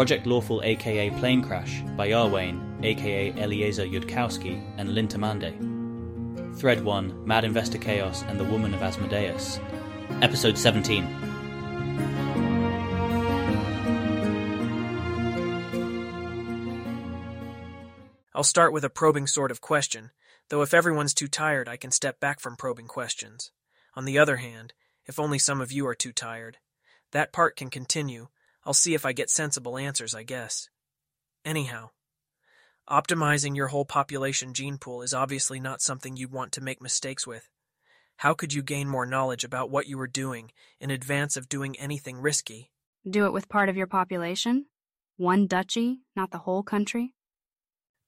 Project Lawful aka Plane Crash by Iarwain aka Eliezer Yudkowsky and Lintamande. Thread 1 Mad Investor Chaos and the Woman of Asmodeus. Episode 17. I'll start with a probing sort of question, though if everyone's too tired, I can step back from probing questions. On the other hand, if only some of you are too tired, that part can continue. I'll see if I get sensible answers, I guess. Anyhow, optimizing your whole population gene pool is obviously not something you'd want to make mistakes with. How could you gain more knowledge about what you were doing in advance of doing anything risky? Do it with part of your population? One duchy, not the whole country?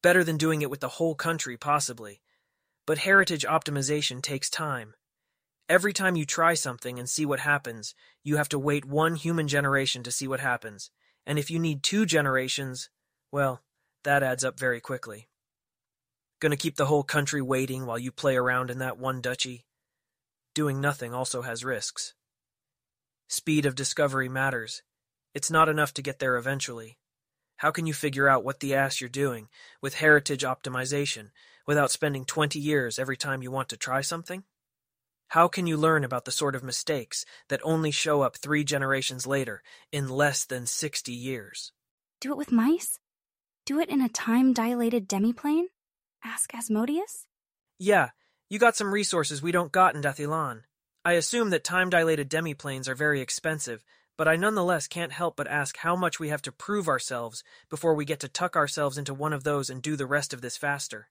Better than doing it with the whole country, possibly. But heritage optimization takes time. Every time you try something and see what happens, you have to wait one human generation to see what happens. And if you need two generations, well, that adds up very quickly. Gonna keep the whole country waiting while you play around in that one duchy? Doing nothing also has risks. Speed of discovery matters. It's not enough to get there eventually. How can you figure out what the ass you're doing with heritage optimization without spending 20 years every time you want to try something? How can you learn about the sort of mistakes that only show up three generations later in less than 60 years? Do it with mice? Do it in a time dilated demiplane? Ask Asmodeus? Yeah, you got some resources we don't got in Dath Ilan. I assume that time dilated demiplanes are very expensive, but I nonetheless can't help but ask how much we have to prove ourselves before we get to tuck ourselves into one of those and do the rest of this faster.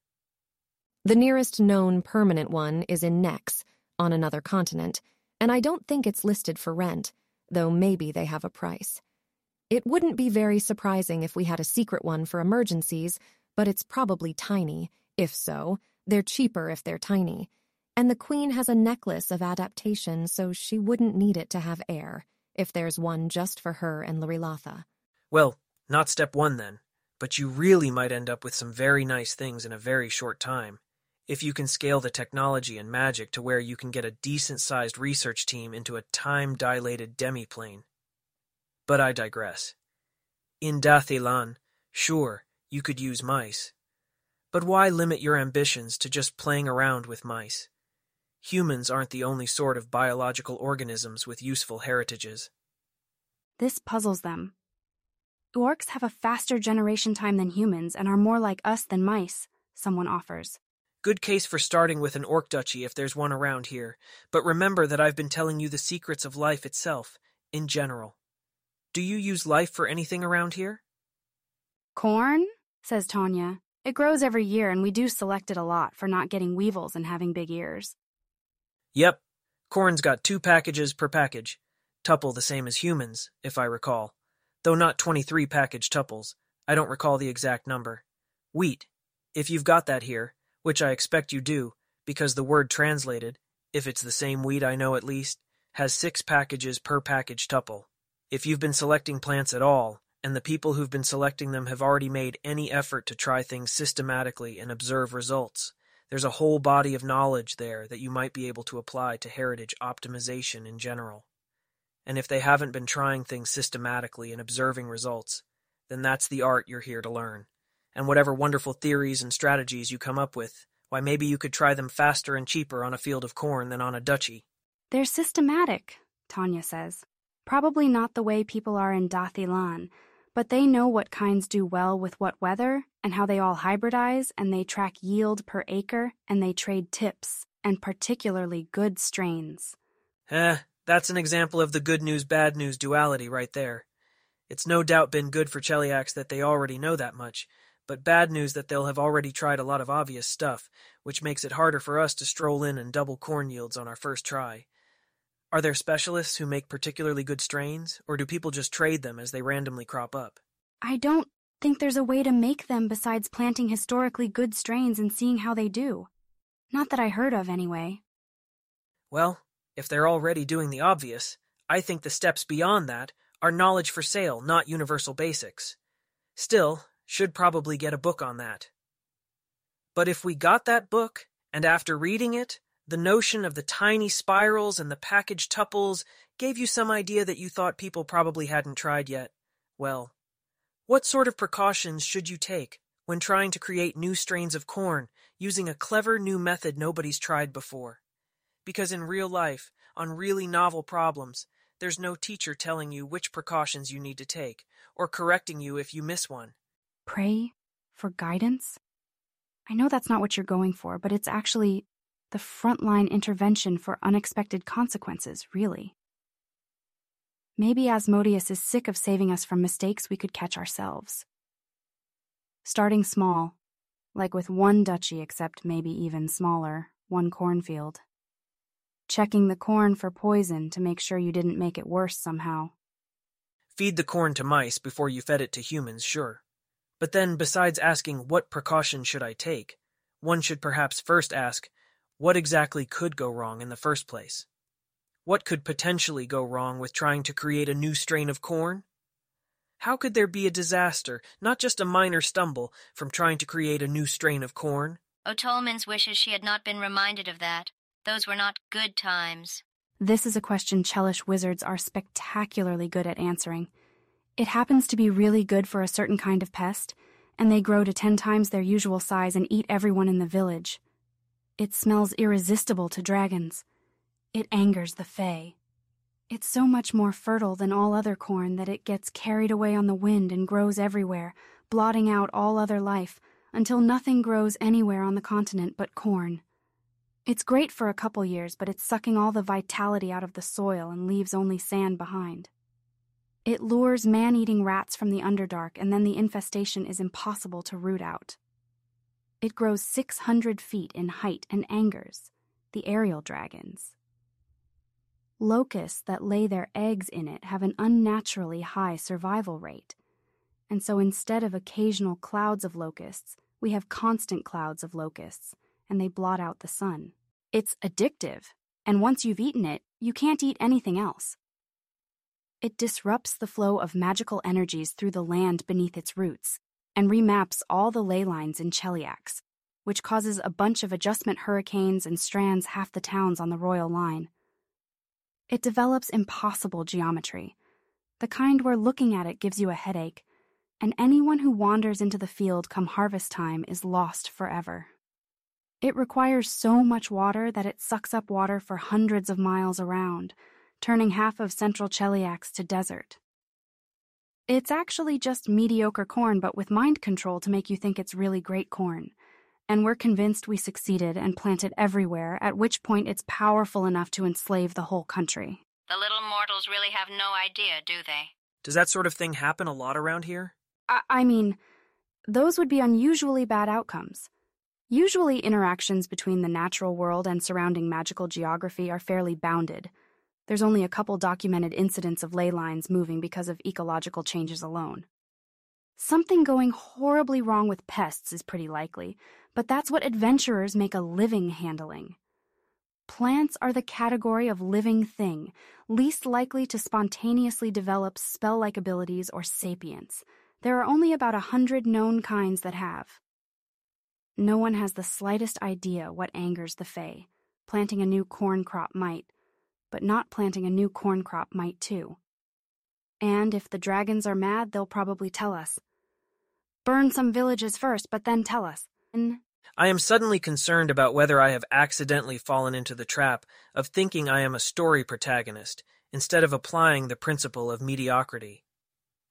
The nearest known permanent one is in Nex, on another continent, and I don't think it's listed for rent, though maybe they have a price. It wouldn't be very surprising if we had a secret one for emergencies, but it's probably tiny. If so, they're cheaper if they're tiny. And the Queen has a necklace of adaptation, so she wouldn't need it to have air if there's one just for her and Lurilatha. Well, not step one then, but you really might end up with some very nice things in a very short time. If you can scale the technology and magic to where you can get a decent sized research team into a time dilated demiplane. But I digress. In Dath Ilan, sure, you could use mice. But why limit your ambitions to just playing around with mice? Humans aren't the only sort of biological organisms with useful heritages. This puzzles them. Orcs have a faster generation time than humans and are more like us than mice, someone offers. Good case for starting with an orc duchy if there's one around here, but remember that I've been telling you the secrets of life itself, in general. Do you use life for anything around here? Corn? says Tanya. It grows every year, and we do select it a lot for not getting weevils and having big ears. Yep, corn's got two packages per package. Tuple the same as humans, if I recall. Though not 23 package tuples. I don't recall the exact number. Wheat. If you've got that here, which I expect you do, because the word translated, if it's the same weed I know at least, has six packages per package tuple. If you've been selecting plants at all, and the people who've been selecting them have already made any effort to try things systematically and observe results, there's a whole body of knowledge there that you might be able to apply to heritage optimization in general. And if they haven't been trying things systematically and observing results, then that's the art you're here to learn. And whatever wonderful theories and strategies you come up with, why maybe you could try them faster and cheaper on a field of corn than on a duchy. They're systematic, Tanya says. Probably not the way people are in Dath Ilan, but they know what kinds do well with what weather and how they all hybridize and they track yield per acre and they trade tips and particularly good strains. Eh, that's an example of the good news bad news duality right there. It's no doubt been good for Cheliax that they already know that much, but bad news that they'll have already tried a lot of obvious stuff, which makes it harder for us to stroll in and double corn yields on our first try. Are there specialists who make particularly good strains, or do people just trade them as they randomly crop up? I don't think there's a way to make them besides planting historically good strains and seeing how they do. Not that I heard of, anyway. Well, if they're already doing the obvious, I think the steps beyond that are knowledge for sale, not universal basics. Still, should probably get a book on that. But if we got that book, and after reading it, the notion of the tiny spirals and the package tuples gave you some idea that you thought people probably hadn't tried yet. Well, What sort of precautions should you take when trying to create new strains of corn using a clever new method nobody's tried before? Because in real life, on really novel problems, there's no teacher telling you which precautions you need to take or correcting you if you miss one. Pray for guidance? I know that's not what you're going for, but it's actually the frontline intervention for unexpected consequences, really. Maybe Asmodeus is sick of saving us from mistakes we could catch ourselves. Starting small, like with one duchy, except maybe even smaller, one cornfield. Checking the corn for poison to make sure you didn't make it worse somehow. Feed the corn to mice before you fed it to humans, sure. But then, besides asking what precaution should I take, one should perhaps first ask, what exactly could go wrong in the first place? What could potentially go wrong with trying to create a new strain of corn? How could there be a disaster, not just a minor stumble, from trying to create a new strain of corn? O'Tolman's wishes she had not been reminded of that. Those were not good times. This is a question Chelish wizards are spectacularly good at answering. It happens to be really good for a certain kind of pest, and they grow to ten times their usual size and eat everyone in the village. It smells irresistible to dragons. It angers the Fae. It's so much more fertile than all other corn that it gets carried away on the wind and grows everywhere, blotting out all other life, until nothing grows anywhere on the continent but corn. It's great for a couple years, but it's sucking all the vitality out of the soil and leaves only sand behind. It lures man eating rats from the Underdark, and then the infestation is impossible to root out. It grows 600 feet in height and angers the aerial dragons. Locusts that lay their eggs in it have an unnaturally high survival rate. And so instead of occasional clouds of locusts, we have constant clouds of locusts, and they blot out the sun. It's addictive, and once you've eaten it, you can't eat anything else. It disrupts the flow of magical energies through the land beneath its roots, and remaps all the ley lines in Cheliax, which causes a bunch of adjustment hurricanes and strands half the towns on the royal line. It develops impossible geometry, the kind where looking at it gives you a headache, and anyone who wanders into the field come harvest time is lost forever. It requires so much water that it sucks up water for hundreds of miles around, turning half of central Cheliax to desert. It's actually just mediocre corn, but with mind control to make you think it's really great corn and we're convinced we succeeded and plant it everywhere, at which point it's powerful enough to enslave the whole country. The little mortals really have no idea, do they? Does that sort of thing happen a lot around here? I, I mean, those would be unusually bad outcomes. Usually, interactions between the natural world and surrounding magical geography are fairly bounded. There's only a couple documented incidents of ley lines moving because of ecological changes alone. Something going horribly wrong with pests is pretty likely, but that's what adventurers make a living handling. Plants are the category of living thing, least likely to spontaneously develop spell like abilities or sapience. There are only about a hundred known kinds that have. No one has the slightest idea what angers the Fae. Planting a new corn crop might, but not planting a new corn crop might too. And if the dragons are mad, they'll probably tell us. Burn some villages first, but then tell us. I am suddenly concerned about whether I have accidentally fallen into the trap of thinking I am a story protagonist instead of applying the principle of mediocrity.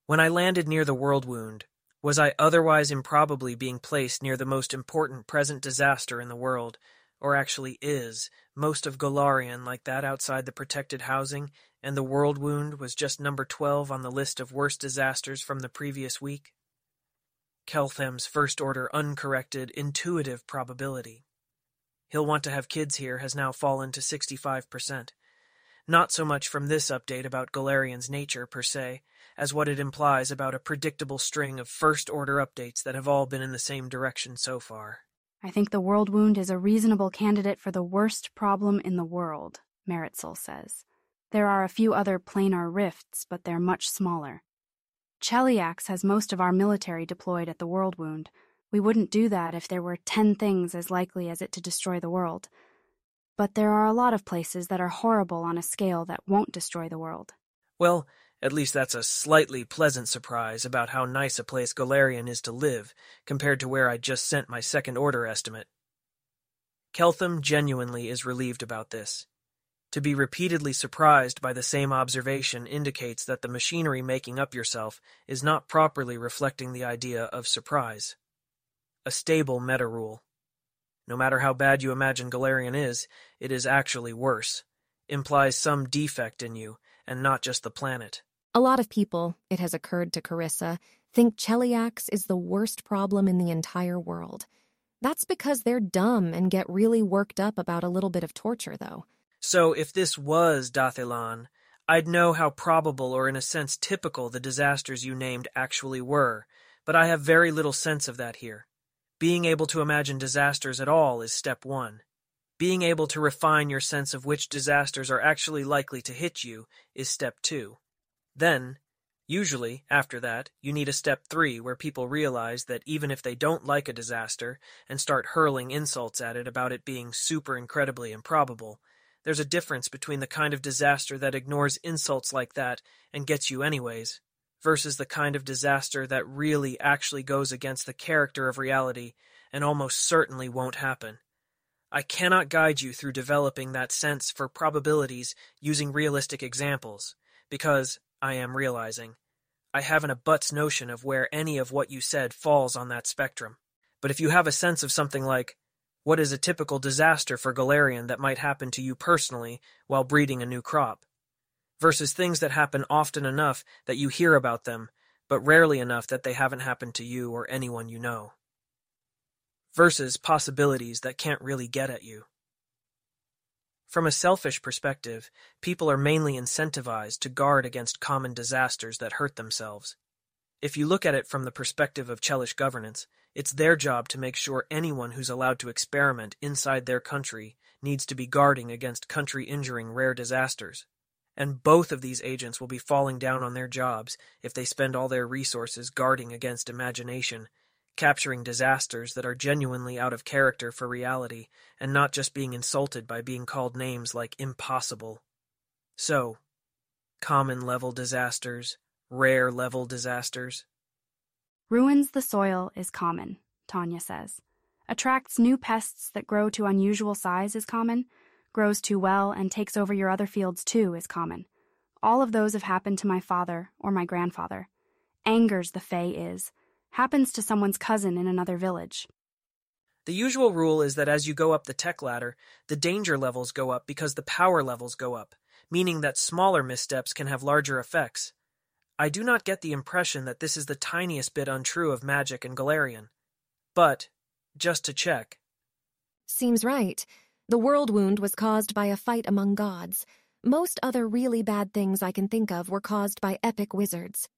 When I landed near the world wound, was I otherwise improbably being placed near the most important present disaster in the world, or actually is, most of Golarion like that outside the protected housing, and the world wound was just number 12 on the list of worst disasters from the previous week? Keltham's first order uncorrected intuitive probability. He'll want to have kids here has now fallen to 65%. Not so much from this update about Golarion's nature per se, as what it implies about a predictable string of first order updates that have all been in the same direction so far. I think the world wound is a reasonable candidate for the worst problem in the world, Meritxell says. There are a few other planar rifts, but they're much smaller. Cheliax has most of our military deployed at the World Wound. We wouldn't do that if there were ten things as likely as it to destroy the world. But there are a lot of places that are horrible on a scale that won't destroy the world. Well, At least that's a slightly pleasant surprise about how nice a place Golarion is to live compared to where I just sent my second order estimate. Keltham genuinely is relieved about this. To be repeatedly surprised by the same observation indicates that the machinery making up yourself is not properly reflecting the idea of surprise. A stable meta rule. No matter how bad you imagine Golarion is, it is actually worse. Implies some defect in you, and not just the planet. A lot of people, it has occurred to Carissa, think Cheliax is the worst problem in the entire world. That's because they're dumb and get really worked up about a little bit of torture, though. So if this was Dath Ilan, I'd know how probable or in a sense typical the disasters you named actually were, but I have very little sense of that here. Being able to imagine disasters at all is step one. Being able to refine your sense of which disasters are actually likely to hit you is step two. Then, usually, after that, you need a step three where people realize that even if they don't like a disaster and start hurling insults at it about it being super incredibly improbable, there's a difference between the kind of disaster that ignores insults like that and gets you anyways, versus the kind of disaster that really actually goes against the character of reality and almost certainly won't happen. I cannot guide you through developing that sense for probabilities using realistic examples, because, I am realizing, I haven't a but's notion of where any of what you said falls on that spectrum. But if you have a sense of something like, what is a typical disaster for Golarion that might happen to you personally while breeding a new crop? Versus things that happen often enough that you hear about them, but rarely enough that they haven't happened to you or anyone you know. Versus possibilities that can't really get at you. From a selfish perspective, people are mainly incentivized to guard against common disasters that hurt themselves. If you look at it from the perspective of Chelish governance, it's their job to make sure anyone who's allowed to experiment inside their country needs to be guarding against country injuring rare disasters. And both of these agents will be falling down on their jobs if they spend all their resources guarding against imagination, capturing disasters that are genuinely out of character for reality, and not just being insulted by being called names like impossible. So, common level disasters, rare level disasters, Ruins the soil is common, Tanya says. Attracts new pests that grow to unusual size is common. Grows too well and takes over your other fields too is common. All of those have happened to my father or my grandfather. Angers the Fae is. Happens to someone's cousin in another village. The usual rule is that as you go up the tech ladder, the danger levels go up because the power levels go up, meaning that smaller missteps can have larger effects. I do not get the impression that this is the tiniest bit untrue of magic and Golarion. But, just to check. Seems right. The world wound was caused by a fight among gods. Most other really bad things I can think of were caused by epic wizards.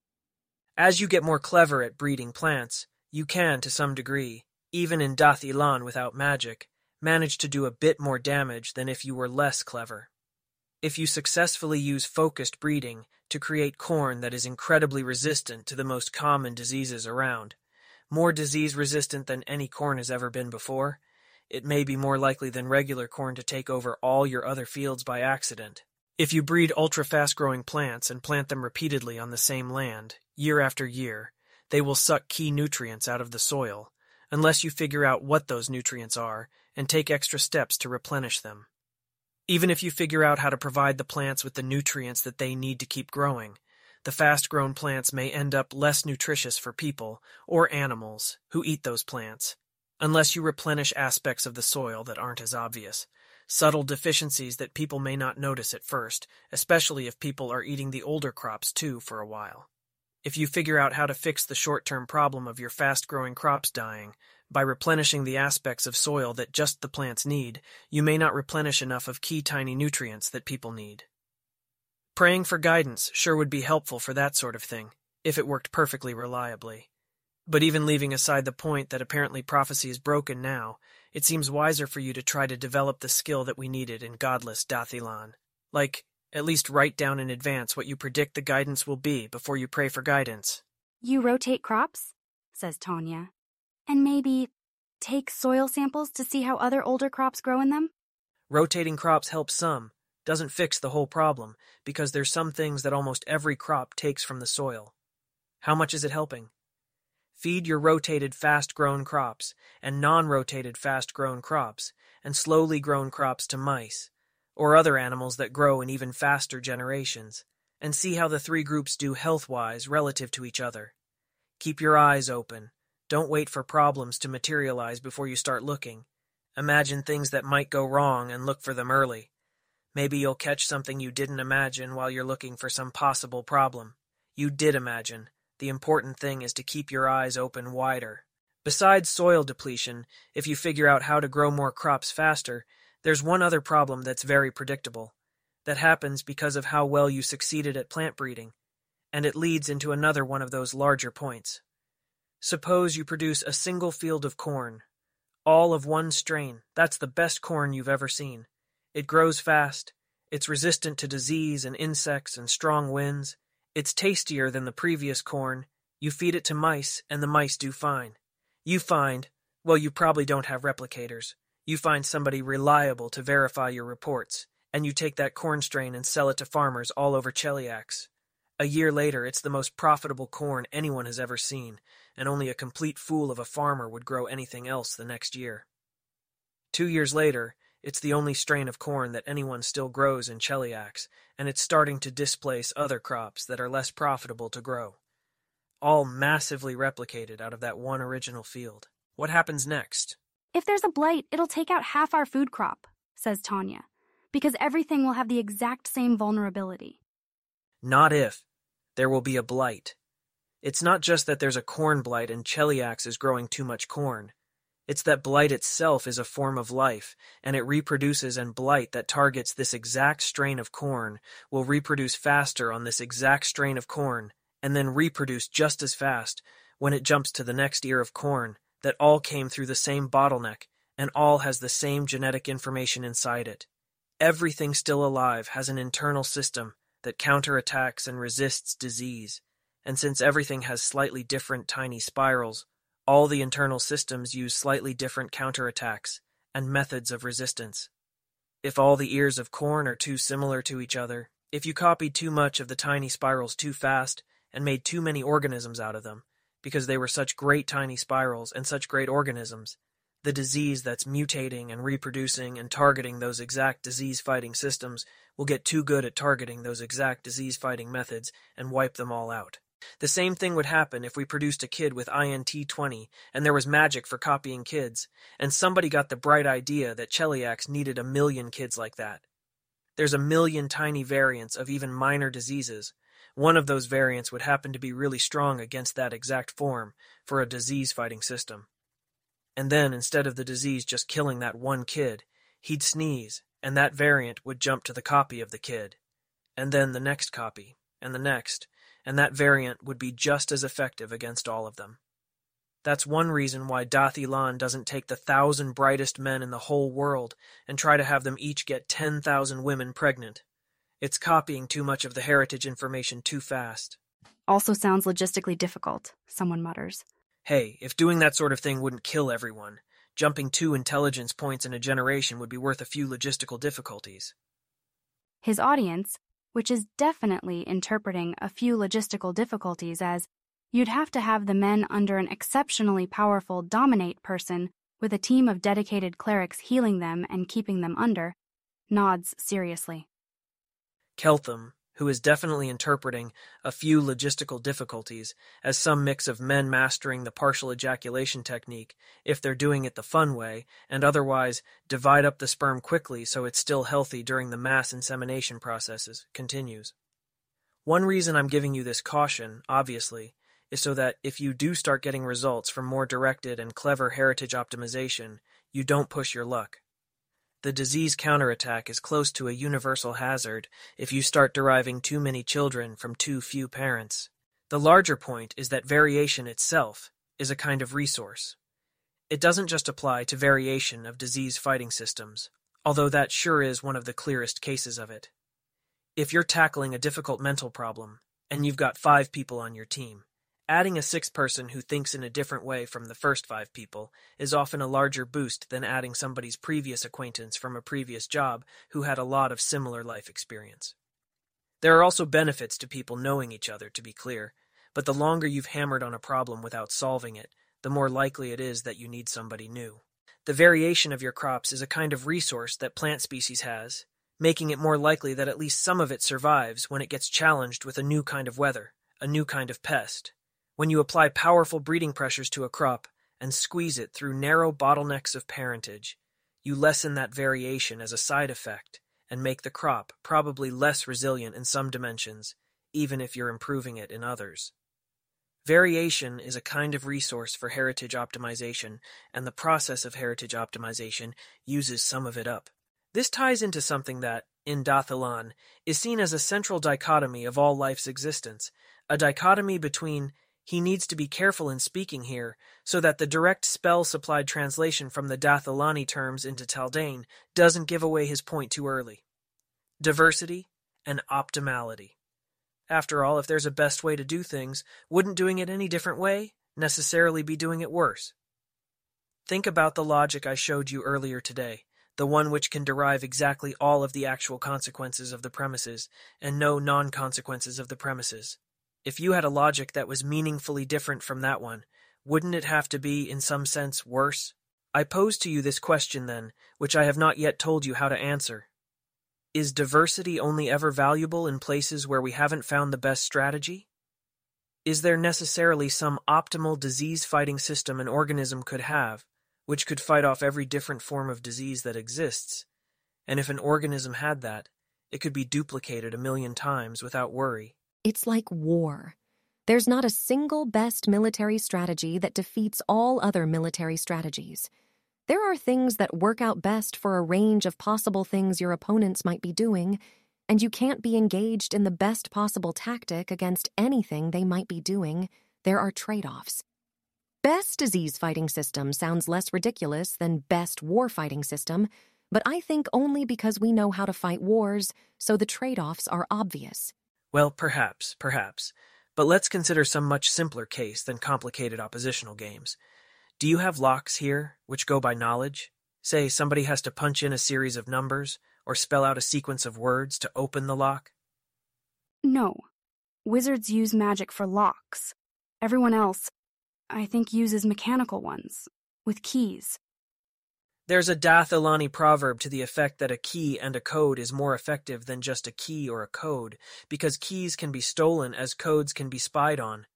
As you get more clever at breeding plants, you can, to some degree, even in Dath Ilan without magic, manage to do a bit more damage than if you were less clever. If you successfully use focused breeding to create corn that is incredibly resistant to the most common diseases around, more disease resistant than any corn has ever been before, it may be more likely than regular corn to take over all your other fields by accident. If you breed ultra fast growing plants and plant them repeatedly on the same land, year after year, they will suck key nutrients out of the soil, unless you figure out what those nutrients are and take extra steps to replenish them. Even if you figure out how to provide the plants with the nutrients that they need to keep growing, the fast grown plants may end up less nutritious for people or animals who eat those plants, unless you replenish aspects of the soil that aren't as obvious. Subtle deficiencies that people may not notice at first, especially if people are eating the older crops too for a while. If you figure out how to fix the short term problem of your fast growing crops dying, by replenishing the aspects of soil that just the plants need, you may not replenish enough of key tiny nutrients that people need. Praying for guidance sure would be helpful for that sort of thing, if it worked perfectly reliably. But even leaving aside the point that apparently prophecy is broken now, it seems wiser for you to try to develop the skill that we needed in godless Dath Ilan. Like, at least write down in advance what you predict the guidance will be before you pray for guidance. You rotate crops? says Tanya, and maybe take soil samples to see how other older crops grow in them? Rotating crops helps some, doesn't fix the whole problem because there's some things that almost every crop takes from the soil. How much is it helping? Feed your rotated fast grown crops and non rotated fast grown crops and slowly grown crops to mice or other animals that grow in even faster generations and see how the three groups do health wise relative to each other. Keep your eyes open. Don't wait for problems to materialize before you start looking. Imagine things that might go wrong and look for them early. Maybe you'll catch something you didn't imagine while you're looking for some possible problem. You did imagine. The important thing is to keep your eyes open wider. Besides soil depletion, if you figure out how to grow more crops faster, there's one other problem that's very predictable. That happens because of how well you succeeded at plant breeding, and it leads into another one of those larger points. Suppose you produce a single field of corn, all of one strain. That's the best corn you've ever seen. It grows fast. It's resistant to disease and insects and strong winds. It's tastier than the previous corn. You feed it to mice, and the mice do fine. You find, well, you probably don't have replicators. You find somebody reliable to verify your reports, and you take that corn strain and sell it to farmers all over Cheliax. A year later, it's the most profitable corn anyone has ever seen, and only a complete fool of a farmer would grow anything else the next year. Two years later, it's the only strain of corn that anyone still grows in Cheliax, and it's starting to displace other crops that are less profitable to grow. All massively replicated out of that one original field. What happens next? If there's a blight, it'll take out half our food crop, says Tanya, because everything will have the exact same vulnerability. Not if. There will be a blight. It's not just that there's a corn blight and Cheliax is growing too much corn. It's that blight itself is a form of life, and it reproduces and blight that targets this exact strain of corn will reproduce faster on this exact strain of corn, and then reproduce just as fast when it jumps to the next ear of corn that all came through the same bottleneck and all has the same genetic information inside it. Everything still alive has an internal system that counterattacks and resists disease, and since everything has slightly different tiny spirals, all the internal systems use slightly different counterattacks and methods of resistance. If all the ears of corn are too similar to each other, if you copied too much of the tiny spirals too fast and made too many organisms out of them, because they were such great tiny spirals and such great organisms, the disease that's mutating and reproducing and targeting those exact disease fighting systems will get too good at targeting those exact disease fighting methods and wipe them all out. The same thing would happen if we produced a kid with INT20 and there was magic for copying kids, and somebody got the bright idea that Cheliax needed a million kids like that. There's a million tiny variants of even minor diseases. One of those variants would happen to be really strong against that exact form for a disease fighting system. And then, instead of the disease just killing that one kid, he'd sneeze, and that variant would jump to the copy of the kid. And then the next copy, and the next, and that variant would be just as effective against all of them. That's one reason why Dath Ilan doesn't take the thousand brightest men in the whole world and try to have them each get 10,000 women pregnant. It's copying too much of the heritage information too fast. Also sounds logistically difficult, someone mutters. Hey, if doing that sort of thing wouldn't kill everyone, jumping two intelligence points in a generation would be worth a few logistical difficulties. His audience, which is definitely interpreting a few logistical difficulties as you'd have to have the men under an exceptionally powerful dominate person with a team of dedicated clerics healing them and keeping them under, nods seriously. Keltham, who is definitely interpreting a few logistical difficulties as some mix of men mastering the partial ejaculation technique if they're doing it the fun way, and otherwise divide up the sperm quickly so it's still healthy during the mass insemination processes, continues. One reason I'm giving you this caution, obviously, is so that if you do start getting results from more directed and clever heritage optimization, you don't push your luck. The disease counterattack is close to a universal hazard if you start deriving too many children from too few parents. The larger point is that variation itself is a kind of resource. It doesn't just apply to variation of disease fighting systems, although that sure is one of the clearest cases of it. If you're tackling a difficult mental problem, and you've got five people on your team, Adding a sixth person who thinks in a different way from the first five people is often a larger boost than adding somebody's previous acquaintance from a previous job who had a lot of similar life experience. There are also benefits to people knowing each other, to be clear, but the longer you've hammered on a problem without solving it, the more likely it is that you need somebody new. The variation of your crops is a kind of resource that plant species has, making it more likely that at least some of it survives when it gets challenged with a new kind of weather, a new kind of pest. When you apply powerful breeding pressures to a crop and squeeze it through narrow bottlenecks of parentage, you lessen that variation as a side effect and make the crop probably less resilient in some dimensions, even if you're improving it in others. Variation is a kind of resource for heritage optimization, and the process of heritage optimization uses some of it up. This ties into something that, in Dath Ilan, is seen as a central dichotomy of all life's existence, a dichotomy between he needs to be careful in speaking here, so that the direct spell-supplied translation from the Dath Ilani terms into Taldane doesn't give away his point too early. Diversity and optimality. After all, if there's a best way to do things, wouldn't doing it any different way necessarily be doing it worse? Think about the logic I showed you earlier today, the one which can derive exactly all of the actual consequences of the premises and no non-consequences of the premises. If you had a logic that was meaningfully different from that one, wouldn't it have to be, in some sense, worse? I pose to you this question, then, which I have not yet told you how to answer. Is diversity only ever valuable in places where we haven't found the best strategy? Is there necessarily some optimal disease fighting system an organism could have, which could fight off every different form of disease that exists? And if an organism had that, it could be duplicated a million times without worry. It's like war. There's not a single best military strategy that defeats all other military strategies. There are things that work out best for a range of possible things your opponents might be doing, and you can't be engaged in the best possible tactic against anything they might be doing. There are trade offs. Best disease fighting system sounds less ridiculous than best war fighting system, but I think only because we know how to fight wars, so the trade offs are obvious. Well, perhaps, perhaps. But let's consider some much simpler case than complicated oppositional games. Do you have locks here, which go by knowledge? Say somebody has to punch in a series of numbers, or spell out a sequence of words to open the lock? No. Wizards use magic for locks. Everyone else, I think, uses mechanical ones, with keys. There's a Dath Ilani proverb to the effect that a key and a code is more effective than just a key or a code, because keys can be stolen as codes can be spied on.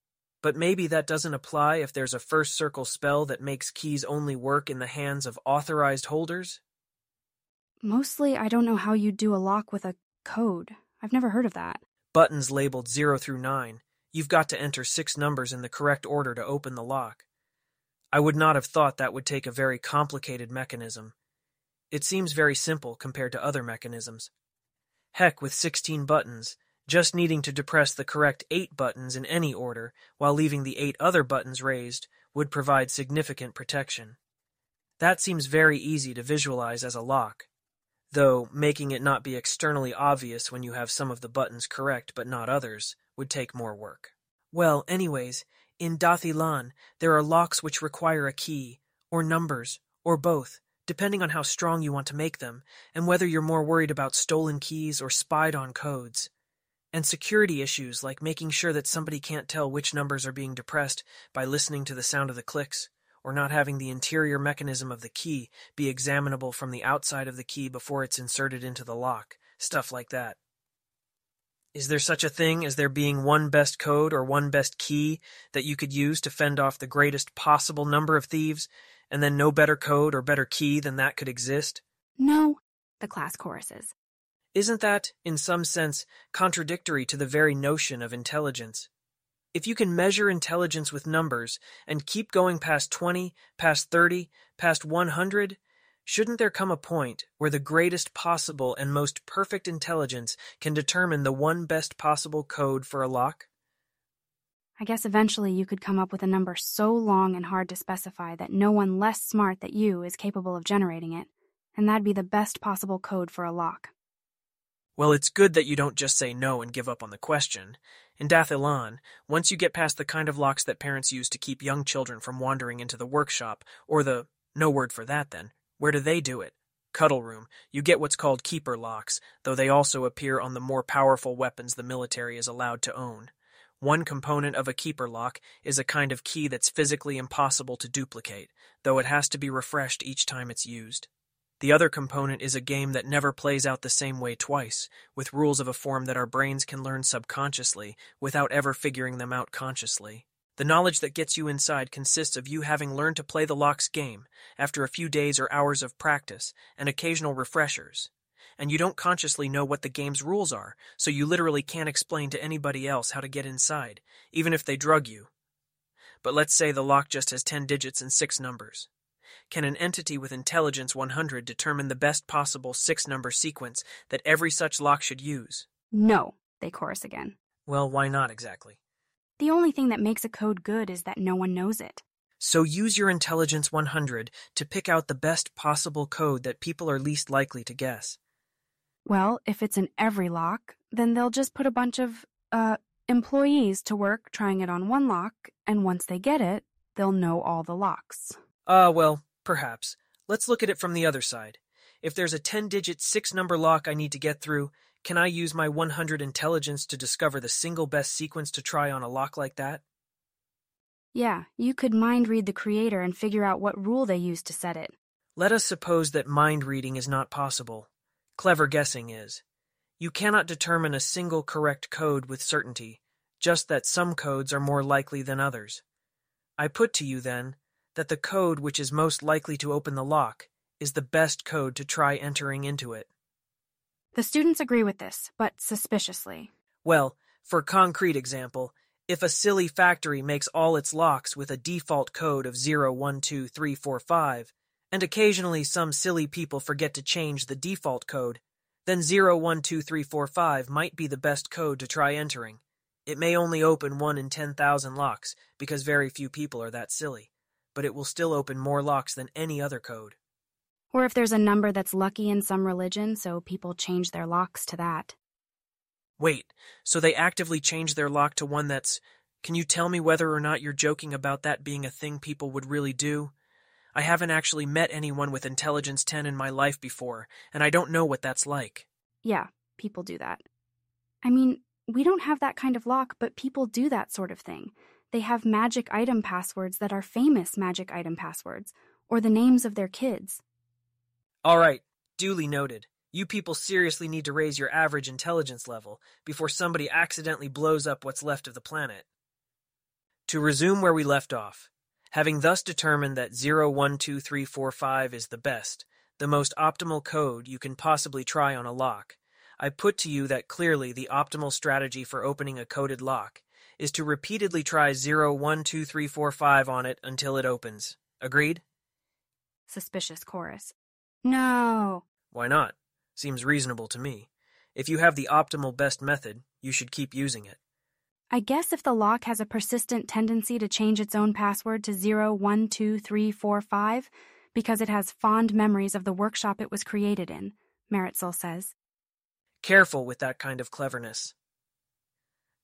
But maybe that doesn't apply if there's a first circle spell that makes keys only work in the hands of authorized holders? Mostly, I don't know how you'd do a lock with a code. I've never heard of that. Buttons labeled 0 through 9. You've got to enter six numbers in the correct order to open the lock. I would not have thought that would take a very complicated mechanism. It seems very simple compared to other mechanisms. Heck, with 16 buttons, just needing to depress the correct 8 buttons in any order while leaving the 8 other buttons raised would provide significant protection. That seems very easy to visualize as a lock, though making it not be externally obvious when you have some of the buttons correct but not others would take more work. Well, anyways, in Dath Ilan, there are locks which require a key, or numbers, or both, depending on how strong you want to make them, and whether you're more worried about stolen keys or spied on codes. And security issues like making sure that somebody can't tell which numbers are being depressed by listening to the sound of the clicks, or not having the interior mechanism of the key be examinable from the outside of the key before it's inserted into the lock, stuff like that. Is there such a thing as there being one best code or one best key that you could use to fend off the greatest possible number of thieves, and then no better code or better key than that could exist? No, the class choruses. Isn't that, in some sense, contradictory to the very notion of intelligence? If you can measure intelligence with numbers and keep going past 20, past 30, past 100, Shouldn't there come a point where the greatest possible and most perfect intelligence can determine the one best possible code for a lock? I guess eventually you could come up with a number so long and hard to specify that no one less smart than you is capable of generating it, and that'd be the best possible code for a lock. Well, it's good that you don't just say no and give up on the question. In Dath Ilan, once you get past the kind of locks that parents use to keep young children from wandering into the workshop, or the no word for that then, where do they do it? Cuddle room, you get what's called keeper locks, though they also appear on the more powerful weapons the military is allowed to own. One component of a keeper lock is a kind of key that's physically impossible to duplicate, though it has to be refreshed each time it's used. The other component is a game that never plays out the same way twice, with rules of a form that our brains can learn subconsciously without ever figuring them out consciously. The knowledge that gets you inside consists of you having learned to play the locks game after a few days or hours of practice and occasional refreshers and you don't consciously know what the game's rules are, so you literally can't explain to anybody else how to get inside, even if they drug you. But let's say the lock just has 10 digits and 6 numbers. Can an entity with intelligence 100 determine the best possible six number sequence that every such lock should use? No, they chorus again. Well, why not exactly? The only thing that makes a code good is that no one knows it. So use your intelligence 100 to pick out the best possible code that people are least likely to guess. Well, if it's in every lock, then they'll just put a bunch of, uh, employees to work trying it on one lock, and once they get it, they'll know all the locks. Ah, uh, well, perhaps. Let's look at it from the other side. If there's a 10 digit, 6 number lock I need to get through, can I use my 100 intelligence to discover the single best sequence to try on a lock like that? Yeah, you could mind read the creator and figure out what rule they used to set it. Let us suppose that mind reading is not possible. Clever guessing is. You cannot determine a single correct code with certainty, just that some codes are more likely than others. I put to you, then, that the code which is most likely to open the lock is the best code to try entering into it. The students agree with this, but suspiciously. Well, for concrete example, if a silly factory makes all its locks with a default code of 012345, and occasionally some silly people forget to change the default code, then 012345 might be the best code to try entering. It may only open 1 in 10,000 locks, because very few people are that silly, but it will still open more locks than any other code. Or if there's a number that's lucky in some religion, so people change their locks to that. Wait, so they actively change their lock to one that's. Can you tell me whether or not you're joking about that being a thing people would really do? I haven't actually met anyone with intelligence 10 in my life before, and I don't know what that's like. Yeah, people do that. I mean, we don't have that kind of lock, but people do that sort of thing. They have magic item passwords that are famous magic item passwords, or the names of their kids. All right, duly noted. You people seriously need to raise your average intelligence level before somebody accidentally blows up what's left of the planet. To resume where we left off, Having thus determined that 012345 is the best, the most optimal code you can possibly try on a lock, I put to you that clearly the optimal strategy for opening a coded lock is to repeatedly try 012345 on it until it opens. Agreed? Suspicious chorus. No. Why not? Seems reasonable to me. If you have the optimal best method, you should keep using it. I guess if the lock has a persistent tendency to change its own password to 012345 because it has fond memories of the workshop it was created in, Meritxell says. Careful with that kind of cleverness.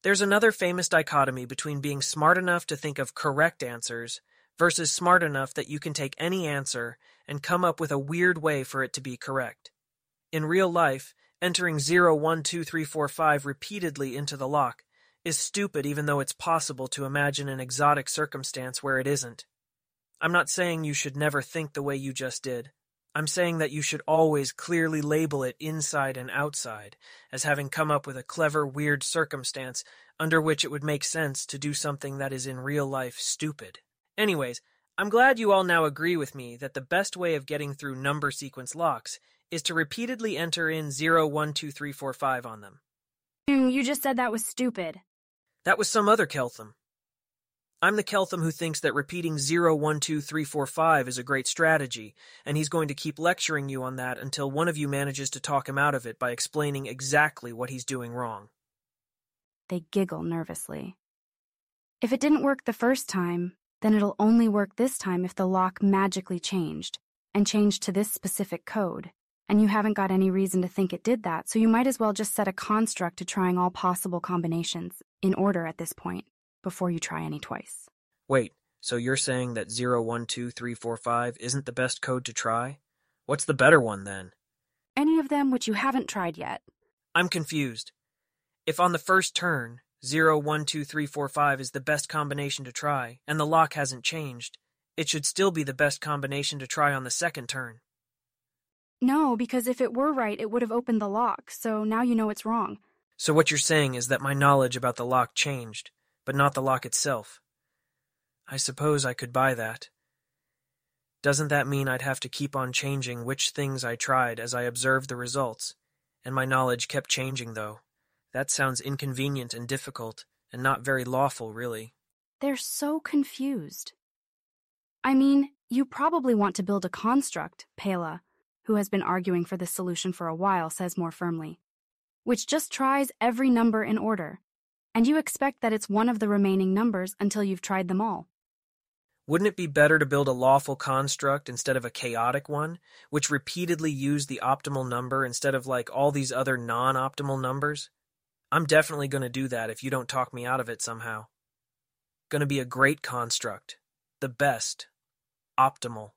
There's another famous dichotomy between being smart enough to think of correct answers versus smart enough that you can take any answer and come up with a weird way for it to be correct. In real life, entering 012345 repeatedly into the lock is stupid even though it's possible to imagine an exotic circumstance where it isn't. I'm not saying you should never think the way you just did. I'm saying that you should always clearly label it inside and outside as having come up with a clever, weird circumstance under which it would make sense to do something that is in real life stupid. Anyways, I'm glad you all now agree with me that the best way of getting through number sequence locks is to repeatedly enter in 012345 on them. Mm, you just said that was stupid. That was some other Keltham. I'm the Keltham who thinks that repeating 012345 is a great strategy, and he's going to keep lecturing you on that until one of you manages to talk him out of it by explaining exactly what he's doing wrong. They giggle nervously. If it didn't work the first time, then it'll only work this time if the lock magically changed, and changed to this specific code, and you haven't got any reason to think it did that, so you might as well just set a construct to trying all possible combinations in order at this point before you try any twice. Wait, so you're saying that 012345 isn't the best code to try? What's the better one then? Any of them which you haven't tried yet. I'm confused. If on the first turn, 012345 is the best combination to try, and the lock hasn't changed, it should still be the best combination to try on the second turn. No, because if it were right, it would have opened the lock, so now you know it's wrong. So what you're saying is that my knowledge about the lock changed, but not the lock itself. I suppose I could buy that. Doesn't that mean I'd have to keep on changing which things I tried as I observed the results? And my knowledge kept changing, though. That sounds inconvenient and difficult, and not very lawful, really. They're so confused. I mean, you probably want to build a construct, Pela, who has been arguing for this solution for a while, says more firmly, which just tries every number in order, and you expect that it's one of the remaining numbers until you've tried them all. Wouldn't it be better to build a lawful construct instead of a chaotic one, which repeatedly used the optimal number instead of like all these other non optimal numbers? I'm definitely going to do that if you don't talk me out of it somehow. Going to be a great construct. The best. Optimal.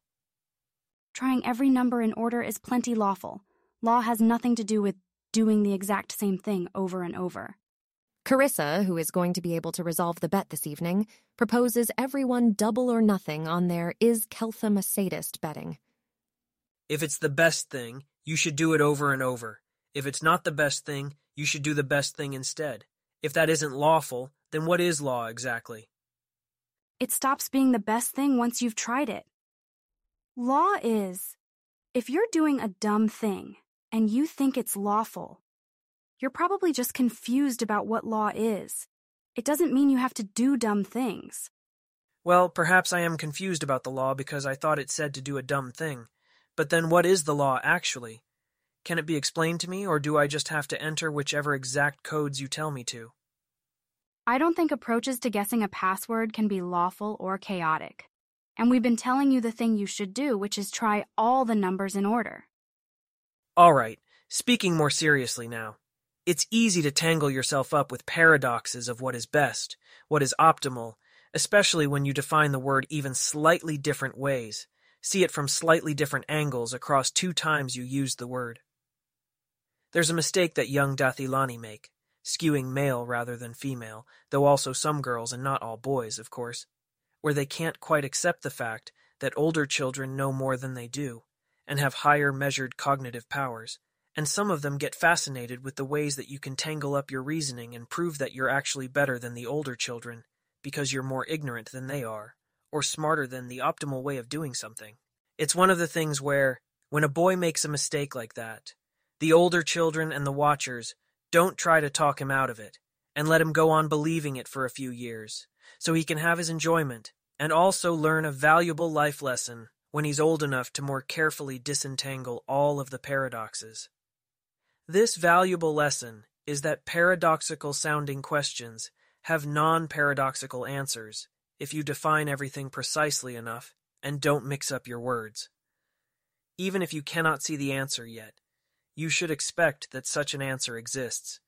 Trying every number in order is plenty lawful. Law has nothing to do with doing the exact same thing over and over. Carissa, who is going to be able to resolve the bet this evening, proposes everyone double or nothing on their Is Keltham a Sadist betting. If it's the best thing, you should do it over and over. If it's not the best thing, you should do the best thing instead. If that isn't lawful, then what is law exactly? It stops being the best thing once you've tried it. Law is if you're doing a dumb thing and you think it's lawful, you're probably just confused about what law is. It doesn't mean you have to do dumb things. Well, perhaps I am confused about the law because I thought it said to do a dumb thing. But then what is the law actually? Can it be explained to me, or do I just have to enter whichever exact codes you tell me to? I don't think approaches to guessing a password can be lawful or chaotic. And we've been telling you the thing you should do, which is try all the numbers in order. All right, speaking more seriously now. It's easy to tangle yourself up with paradoxes of what is best, what is optimal, especially when you define the word even slightly different ways, see it from slightly different angles across two times you used the word. There's a mistake that young Dath Ilani make, skewing male rather than female, though also some girls and not all boys, of course, where they can't quite accept the fact that older children know more than they do, and have higher measured cognitive powers, and some of them get fascinated with the ways that you can tangle up your reasoning and prove that you're actually better than the older children because you're more ignorant than they are, or smarter than the optimal way of doing something. It's one of the things where, when a boy makes a mistake like that, the older children and the watchers don't try to talk him out of it and let him go on believing it for a few years so he can have his enjoyment and also learn a valuable life lesson when he's old enough to more carefully disentangle all of the paradoxes. This valuable lesson is that paradoxical sounding questions have non paradoxical answers if you define everything precisely enough and don't mix up your words. Even if you cannot see the answer yet, you should expect that such an answer exists.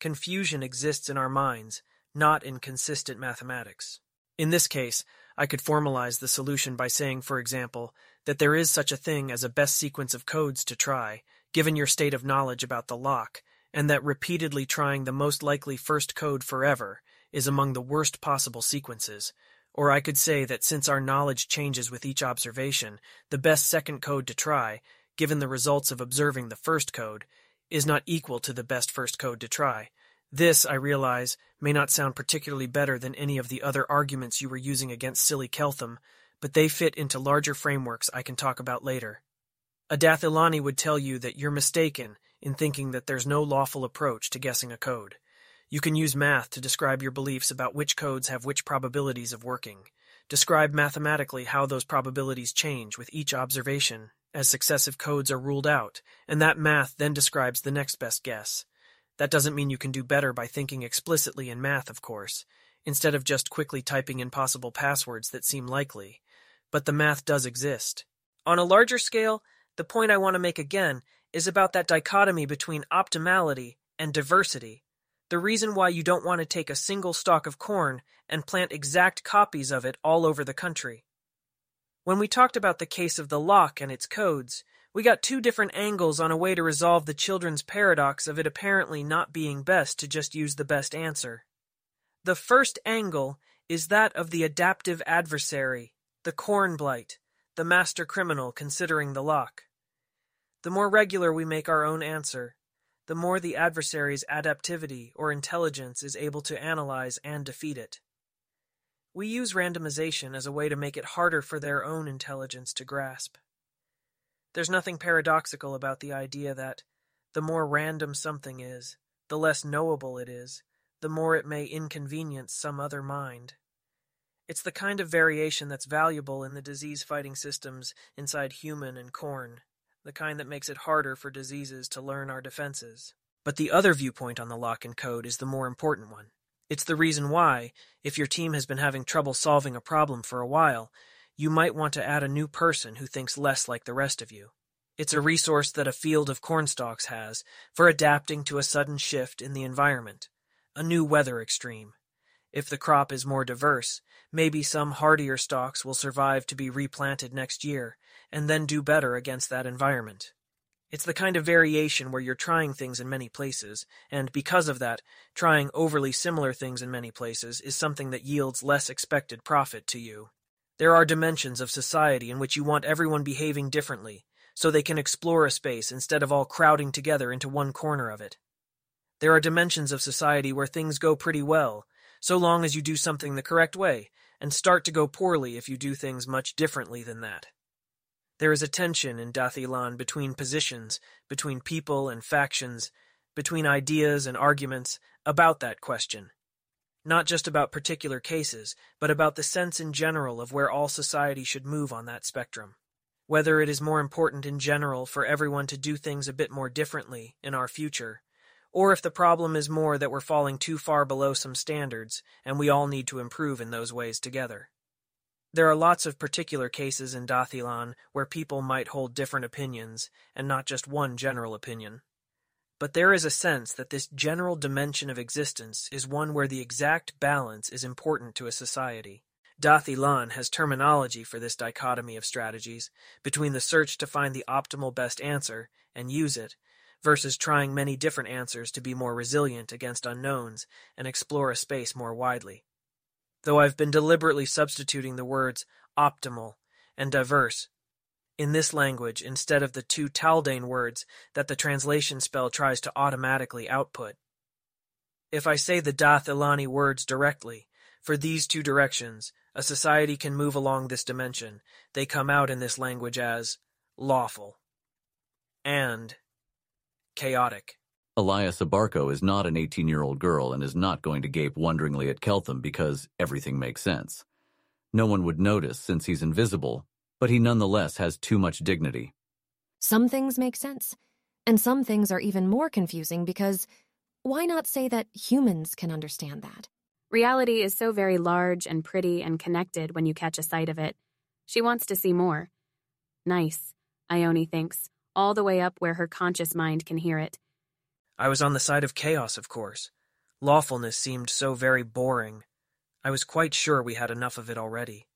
Confusion exists in our minds, not in consistent mathematics. In this case, I could formalize the solution by saying, for example, that there is such a thing as a best sequence of codes to try, given your state of knowledge about the lock, and that repeatedly trying the most likely first code forever is among the worst possible sequences. Or I could say that since our knowledge changes with each observation, the best second code to try, given the results of observing the first code, is not equal to the best first code to try. This, I realize, may not sound particularly better than any of the other arguments you were using against silly Keltham, but they fit into larger frameworks I can talk about later. A Dath Ilani would tell you that you're mistaken in thinking that there's no lawful approach to guessing a code. You can use math to describe your beliefs about which codes have which probabilities of working. Describe mathematically how those probabilities change with each observation as successive codes are ruled out, and that math then describes the next best guess. That doesn't mean you can do better by thinking explicitly in math, of course, instead of just quickly typing in possible passwords that seem likely. But the math does exist. On a larger scale, the point I want to make again is about that dichotomy between optimality and diversity. The reason why you don't want to take a single stalk of corn and plant exact copies of it all over the country. When we talked about the case of the lock and its codes, we got two different angles on a way to resolve the children's paradox of it apparently not being best to just use the best answer. The first angle is that of the adaptive adversary, the corn blight, the master criminal considering the lock. The more regular we make our own answer, the more the adversary's adaptivity or intelligence is able to analyze and defeat it. We use randomization as a way to make it harder for their own intelligence to grasp. There's nothing paradoxical about the idea that the more random something is, the less knowable it is, the more it may inconvenience some other mind. It's the kind of variation that's valuable in the disease fighting systems inside human and corn, the kind that makes it harder for diseases to learn our defenses. But the other viewpoint on the lock and code is the more important one. It's the reason why, if your team has been having trouble solving a problem for a while, you might want to add a new person who thinks less like the rest of you. It's a resource that a field of cornstalks has for adapting to a sudden shift in the environment, a new weather extreme. If the crop is more diverse, maybe some hardier stalks will survive to be replanted next year and then do better against that environment. It's the kind of variation where you're trying things in many places, and because of that, trying overly similar things in many places is something that yields less expected profit to you. There are dimensions of society in which you want everyone behaving differently, so they can explore a space instead of all crowding together into one corner of it. There are dimensions of society where things go pretty well, so long as you do something the correct way, and start to go poorly if you do things much differently than that. There is a tension in Dath Ilan between positions, between people and factions, between ideas and arguments about that question not just about particular cases, but about the sense in general of where all society should move on that spectrum. Whether it is more important in general for everyone to do things a bit more differently in our future, or if the problem is more that we're falling too far below some standards and we all need to improve in those ways together. There are lots of particular cases in Dath Ilan where people might hold different opinions, and not just one general opinion. But there is a sense that this general dimension of existence is one where the exact balance is important to a society. Dath Ilan has terminology for this dichotomy of strategies between the search to find the optimal best answer and use it, versus trying many different answers to be more resilient against unknowns and explore a space more widely. Though I've been deliberately substituting the words optimal and diverse in this language instead of the two Taldane words that the translation spell tries to automatically output. If I say the Dath Ilani words directly, for these two directions, a society can move along this dimension. They come out in this language as lawful and chaotic. Elias Abarco is not an 18 year old girl and is not going to gape wonderingly at Keltham because everything makes sense. No one would notice since he's invisible, but he nonetheless has too much dignity. Some things make sense, and some things are even more confusing because why not say that humans can understand that? Reality is so very large and pretty and connected when you catch a sight of it. She wants to see more. Nice, Ione thinks, all the way up where her conscious mind can hear it. I was on the side of chaos, of course. Lawfulness seemed so very boring. I was quite sure we had enough of it already.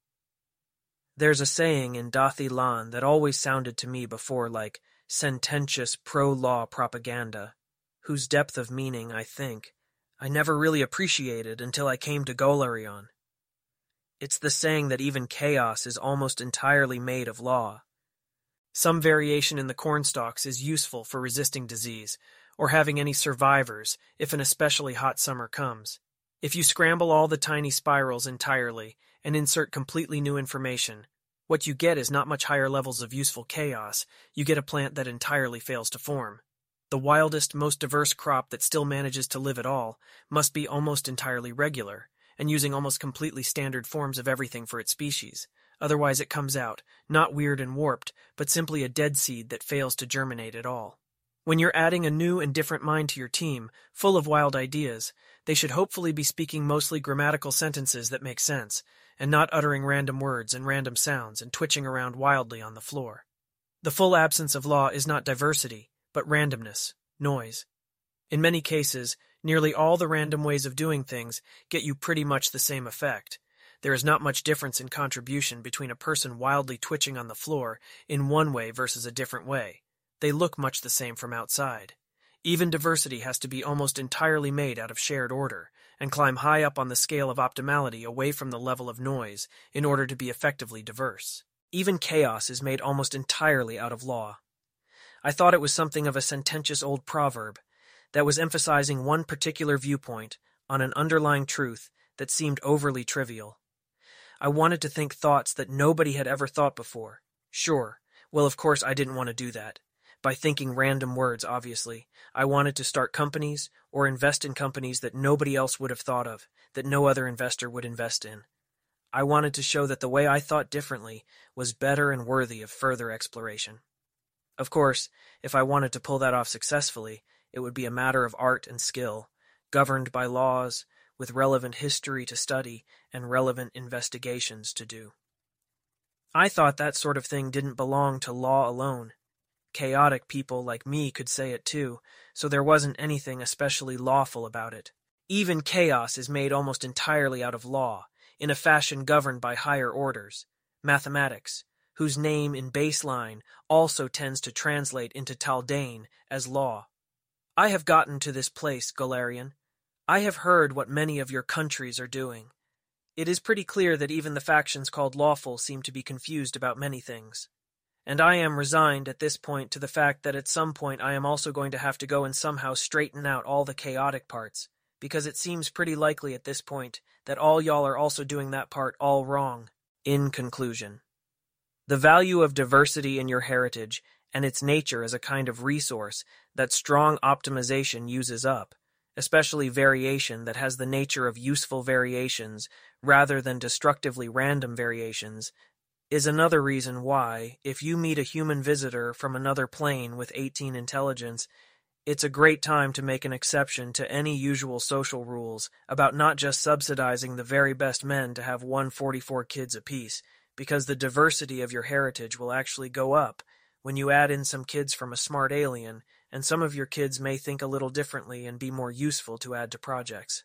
There's a saying in Dath Ilan that always sounded to me before like sententious pro-law propaganda, whose depth of meaning, I think, I never really appreciated until I came to Golarion. It's the saying that even chaos is almost entirely made of law. Some variation in the cornstalks is useful for resisting disease, or having any survivors if an especially hot summer comes. If you scramble all the tiny spirals entirely, and insert completely new information, what you get is not much higher levels of useful chaos. You get a plant that entirely fails to form. The wildest, most diverse crop that still manages to live at all must be almost entirely regular, and using almost completely standard forms of everything for its species. Otherwise, it comes out, not weird and warped, but simply a dead seed that fails to germinate at all. When you're adding a new and different mind to your team, full of wild ideas, they should hopefully be speaking mostly grammatical sentences that make sense, and not uttering random words and random sounds and twitching around wildly on the floor. The full absence of law is not diversity, but randomness, noise. In many cases, nearly all the random ways of doing things get you pretty much the same effect. There is not much difference in contribution between a person wildly twitching on the floor in one way versus a different way. They look much the same from outside. Even diversity has to be almost entirely made out of shared order, and climb high up on the scale of optimality away from the level of noise in order to be effectively diverse. Even chaos is made almost entirely out of law. I thought it was something of a sententious old proverb that was emphasizing one particular viewpoint on an underlying truth that seemed overly trivial. I wanted to think thoughts that nobody had ever thought before. Sure, well, of course, I didn't want to do that by thinking random words, obviously. I wanted to start companies or invest in companies that nobody else would have thought of, that no other investor would invest in. I wanted to show that the way I thought differently was better and worthy of further exploration. Of course, if I wanted to pull that off successfully, it would be a matter of art and skill, governed by laws, with relevant history to study and relevant investigations to do. I thought that sort of thing didn't belong to law alone. Chaotic people like me could say it too, so there wasn't anything especially lawful about it. Even chaos is made almost entirely out of law, in a fashion governed by higher orders, mathematics, whose name in baseline also tends to translate into Taldane as law. I have gotten to this place, Golarion. I have heard what many of your countries are doing. It is pretty clear that even the factions called lawful seem to be confused about many things and I am resigned at this point to the fact that at some point I am also going to have to go and somehow straighten out all the chaotic parts, because it seems pretty likely at this point that all y'all are also doing that part all wrong. In conclusion, the value of diversity in your heritage and its nature as a kind of resource that strong optimization uses up, especially variation that has the nature of useful variations rather than destructively random variations, is another reason why, if you meet a human visitor from another plane with 18 intelligence, it's a great time to make an exception to any usual social rules about not just subsidizing the very best men to have 144 kids apiece, because the diversity of your heritage will actually go up when you add in some kids from a smart alien, and some of your kids may think a little differently and be more useful to add to projects.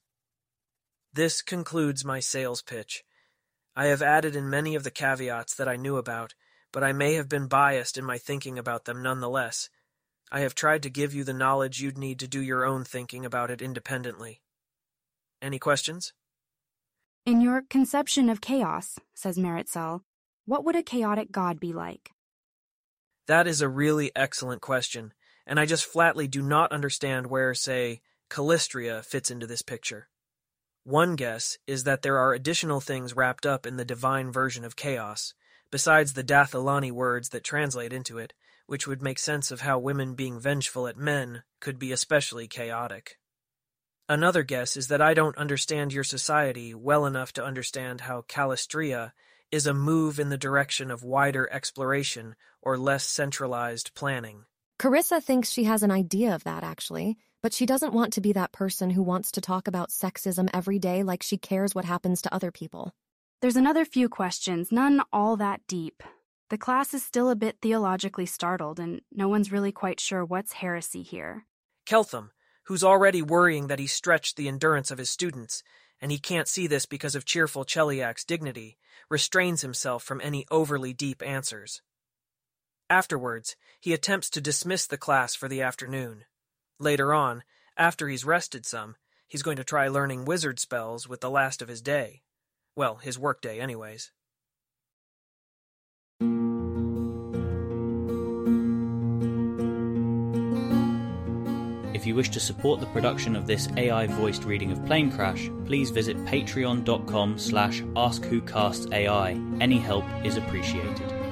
This concludes my sales pitch. I have added in many of the caveats that I knew about, but I may have been biased in my thinking about them nonetheless. I have tried to give you the knowledge you'd need to do your own thinking about it independently. Any questions? In your conception of chaos, says Meritxell, what would a chaotic god be like? That is a really excellent question, and I just flatly do not understand where, say, Calistria fits into this picture. One guess is that there are additional things wrapped up in the divine version of chaos, besides the Dath Ilani words that translate into it, which would make sense of how women being vengeful at men could be especially chaotic. Another guess is that I don't understand your society well enough to understand how Calistria is a move in the direction of wider exploration or less centralized planning. Carissa thinks she has an idea of that, actually, but she doesn't want to be that person who wants to talk about sexism every day like she cares what happens to other people. There's another few questions, none all that deep. The class is still a bit theologically startled, and no one's really quite sure what's heresy here. Keltham, who's already worrying that he stretched the endurance of his students, and he can't see this because of cheerful Cheliax's dignity, restrains himself from any overly deep answers. Afterwards, he attempts to dismiss the class for the afternoon. Later on, after he's rested some, he's going to try learning wizard spells with the last of his day. Well, his workday, anyways. If you wish to support the production of this AI-voiced reading of Planecrash, please visit patreon.com slash askwhocastsai. Any help is appreciated.